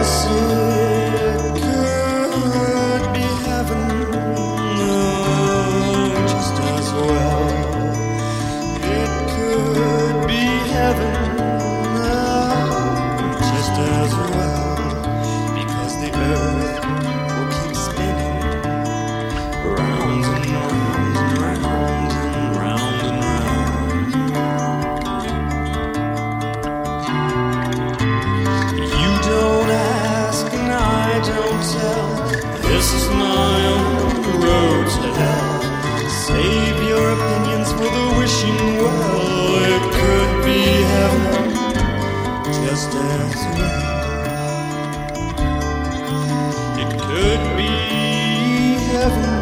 I see. just as well. It could be heaven.